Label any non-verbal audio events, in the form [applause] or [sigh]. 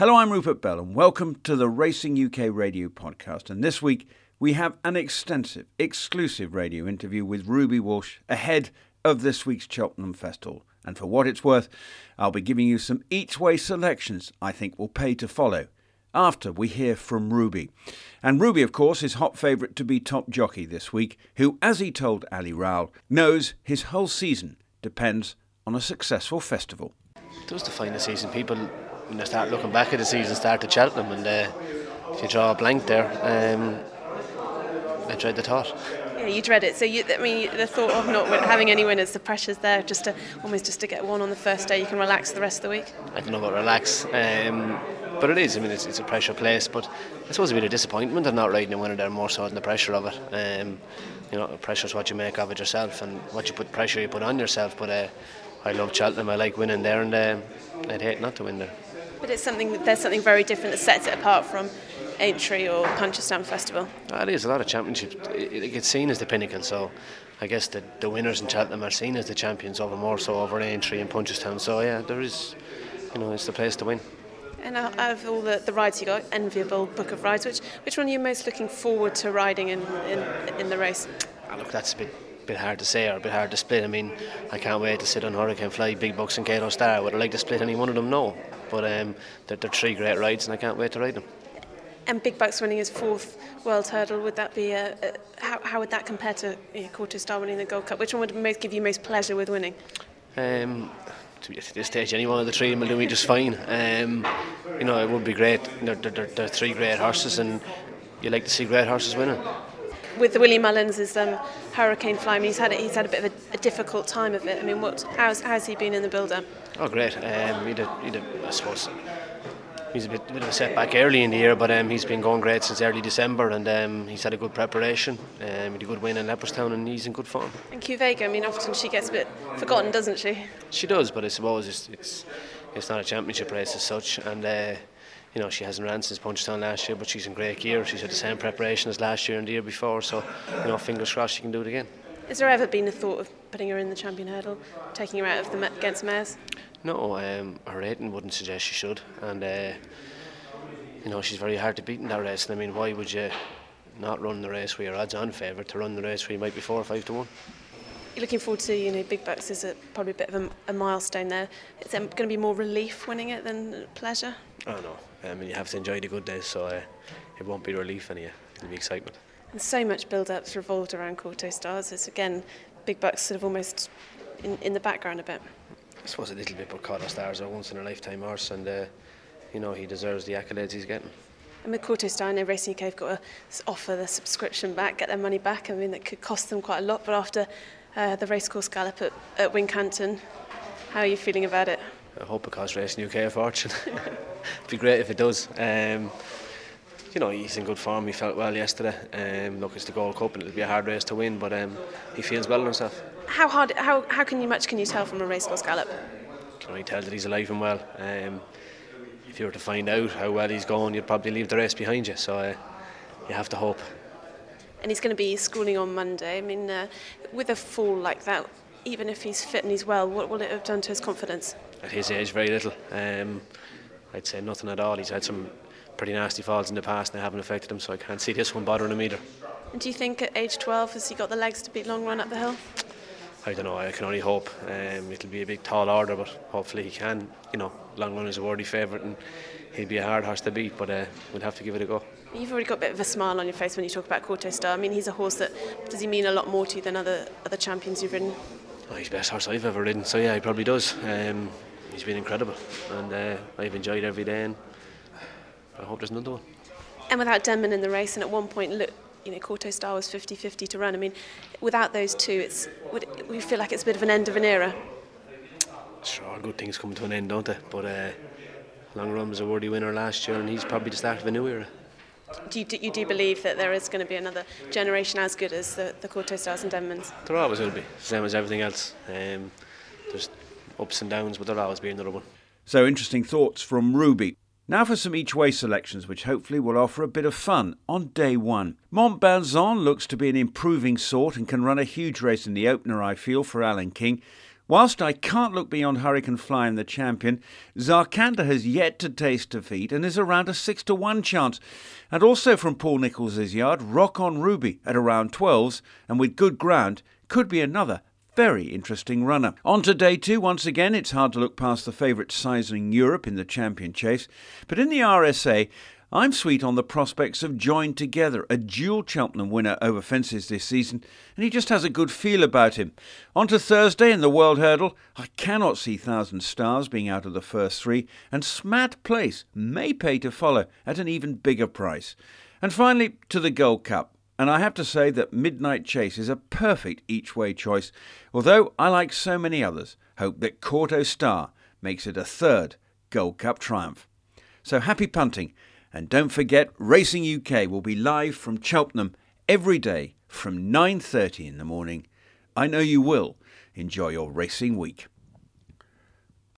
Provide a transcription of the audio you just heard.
Hello, I'm Rupert Bell, and welcome to the Racing UK Radio podcast. And this week, we have an extensive, exclusive radio interview with Ruby Walsh ahead of this week's Cheltenham Festival. And for what it's worth, I'll be giving you some each way selections I think will pay to follow after we hear from Ruby. And Ruby, of course, is hot favourite to be top jockey this week, who, as he told Ali Rowell, knows his whole season depends on a successful festival. It define the season. People when they start looking back at the season, start to Cheltenham, and uh, if you draw a blank there, um, I dread the thought. Yeah, you dread it. So you, I mean, the thought of not having any winners, the pressure's there. Just to almost just to get one on the first day, you can relax the rest of the week. I don't know about relax, um, but it is. I mean, it's, it's, a pressure place, but I suppose a bit of disappointment of not riding a winner there more so than the pressure of it. Um, you know, pressure's what you make of it yourself, and what you put pressure you put on yourself. But uh, I love Cheltenham. I like winning there, and uh, I'd hate not to win there. But it's something there's something very different that sets it apart from Aintree or Punchestown Festival. Well, it is a lot of championships. It, it gets seen as the pinnacle, so I guess the, the winners in Cheltenham are seen as the champions over more so over Aintree and Punchestown. So yeah, there is, you know, it's the place to win. And out of all the, the rides you got, enviable book of rides, which which one are you most looking forward to riding in in, in the race? Oh, look, that's a bit bit hard to say or a bit hard to split. I mean, I can't wait to sit on Hurricane Fly, Big Bucks, and Kauto Star. Would I like to split any one of them? No. But um, they're, they're three great rides and I can't wait to ride them. And Big Bucks winning his fourth World Hurdle, would that be a, a how, how would that compare to you know, Quarter Star winning the Gold Cup? Which one would most give you most pleasure with winning? Um, to be at this stage, any one of the three will do me just fine. Um, you know, it would be great. They're, they're, they're three great horses, and you like to see great horses winning. With Willie Mullins' um, Hurricane Fly, I mean, he's had a, he's had a bit of a, a difficult time of it. I mean, what how's how's he been in the build-up? Oh, great. Um, he did, he did, I suppose he's a bit, a bit, of a setback early in the year, but um, he's been going great since early December, and um, he's had a good preparation. Um, he had a good win in Leopardstown, and he's in good form. And Quevega, I mean, often she gets a bit forgotten, doesn't she? She does, but I suppose it's it's, it's not a championship race as such, and. Uh, you know, she hasn't ran since Punchestown last year, but she's in great gear. She's had the same preparation as last year and the year before, so, you know, fingers crossed she can do it again. Has there ever been a thought of putting her in the champion hurdle, taking her out of the against mares? No, um, her rating wouldn't suggest she should, and uh, you know she's very hard to beat in that race. And I mean, why would you not run the race where your odds-on favourite to run the race where you might be four or five to one? You're looking forward to, you know, Big Bucks is a, probably a bit of a, a milestone there. Is there going to be more relief winning it than pleasure? Oh no, I mean you have to enjoy the good days, so uh, it won't be relief any. It'll be excitement. And so much build-up's revolved around Kauto Stars. It's again, Big Bucks sort of almost in, in the background a bit. I suppose a little bit, but Kauto Stars are once in a lifetime horse, and uh, you know he deserves the accolades he's getting. And with Kauto Star, I know Racing UK have got to offer the subscription back, get their money back. I mean, that could cost them quite a lot, but after uh, the racecourse gallop at, at Wincanton, how are you feeling about it? I hope it costs Racing UK a fortune. [laughs] It'd be great if it does. Um, you know, he's in good form. He felt well yesterday. Um, look, it's the Gold Cup and it'll be a hard race to win, but um, he feels well in himself. How hard? How, how can you much can you tell from a racecourse gallop? Can only tell that he's alive and well. Um, if you were to find out how well he's going, you'd probably leave the race behind you. So uh, you have to hope. And he's going to be schooling on Monday. I mean, uh, with a fall like that, even if he's fit and he's well, what will it have done to his confidence? At his age, very little. Um, I'd say nothing at all. He's had some pretty nasty falls in the past and they haven't affected him, so I can't see this one bothering him either. And do you think at age 12 has he got the legs to beat Long Run up the hill? I don't know. I can only hope. Um, it'll be a big, tall order, but hopefully he can. You know, Long Run is a worthy favourite, and he'll be a hard horse to beat. But uh, we'll have to give it a go. You've already got a bit of a smile on your face when you talk about Kauto Star. I mean, he's a horse that does he mean a lot more to you than other other champions you've ridden? Oh, he's the best horse I've ever ridden. So yeah, he probably does. Um, he's been incredible, and uh, I've enjoyed every day. And I hope there's another one. And without Denman in the race, and at one point, look, you know, Kauto Star was 50-50 to run. I mean, without those two, it's would we feel like it's a bit of an end of an era. Sure, good things come to an end, don't they? But uh, Long Run was a worthy winner last year, and he's probably the start of a new era. Do you, do you do believe that there is going to be another generation as good as the, the Kauto Stars and Denmans? There always will be, same as everything else. Um, there's ups and downs, but there'll always be another one. So interesting thoughts from Ruby. Now for some each way selections, which hopefully will offer a bit of fun on day one. Montbazon looks to be an improving sort and can run a huge race in the opener, I feel, for Alan King. Whilst I can't look beyond Hurricane Fly and the champion, Zarkandar has yet to taste defeat and is around a 6 to 1 chance. And also from Paul Nicholls' yard, Rock on Ruby at around 12s, and with good ground, could be another very interesting runner. On to day two, once again, it's hard to look past the favourite Sizing Europe in the champion chase. But in the RSA, I'm sweet on the prospects of Join Together, a dual Cheltenham winner over fences this season, and he just has a good feel about him. On to Thursday in the World Hurdle, I cannot see Thousand Stars being out of the first three, and Smad Place may pay to follow at an even bigger price. And finally, to the Gold Cup. And I have to say that Midnight Chase is a perfect each way choice, although I like so many others, hope that Kauto Star makes it a third Gold Cup triumph. So happy punting and don't forget, Racing UK will be live from Cheltenham every day from 9:30 in the morning. I know you will enjoy your racing week.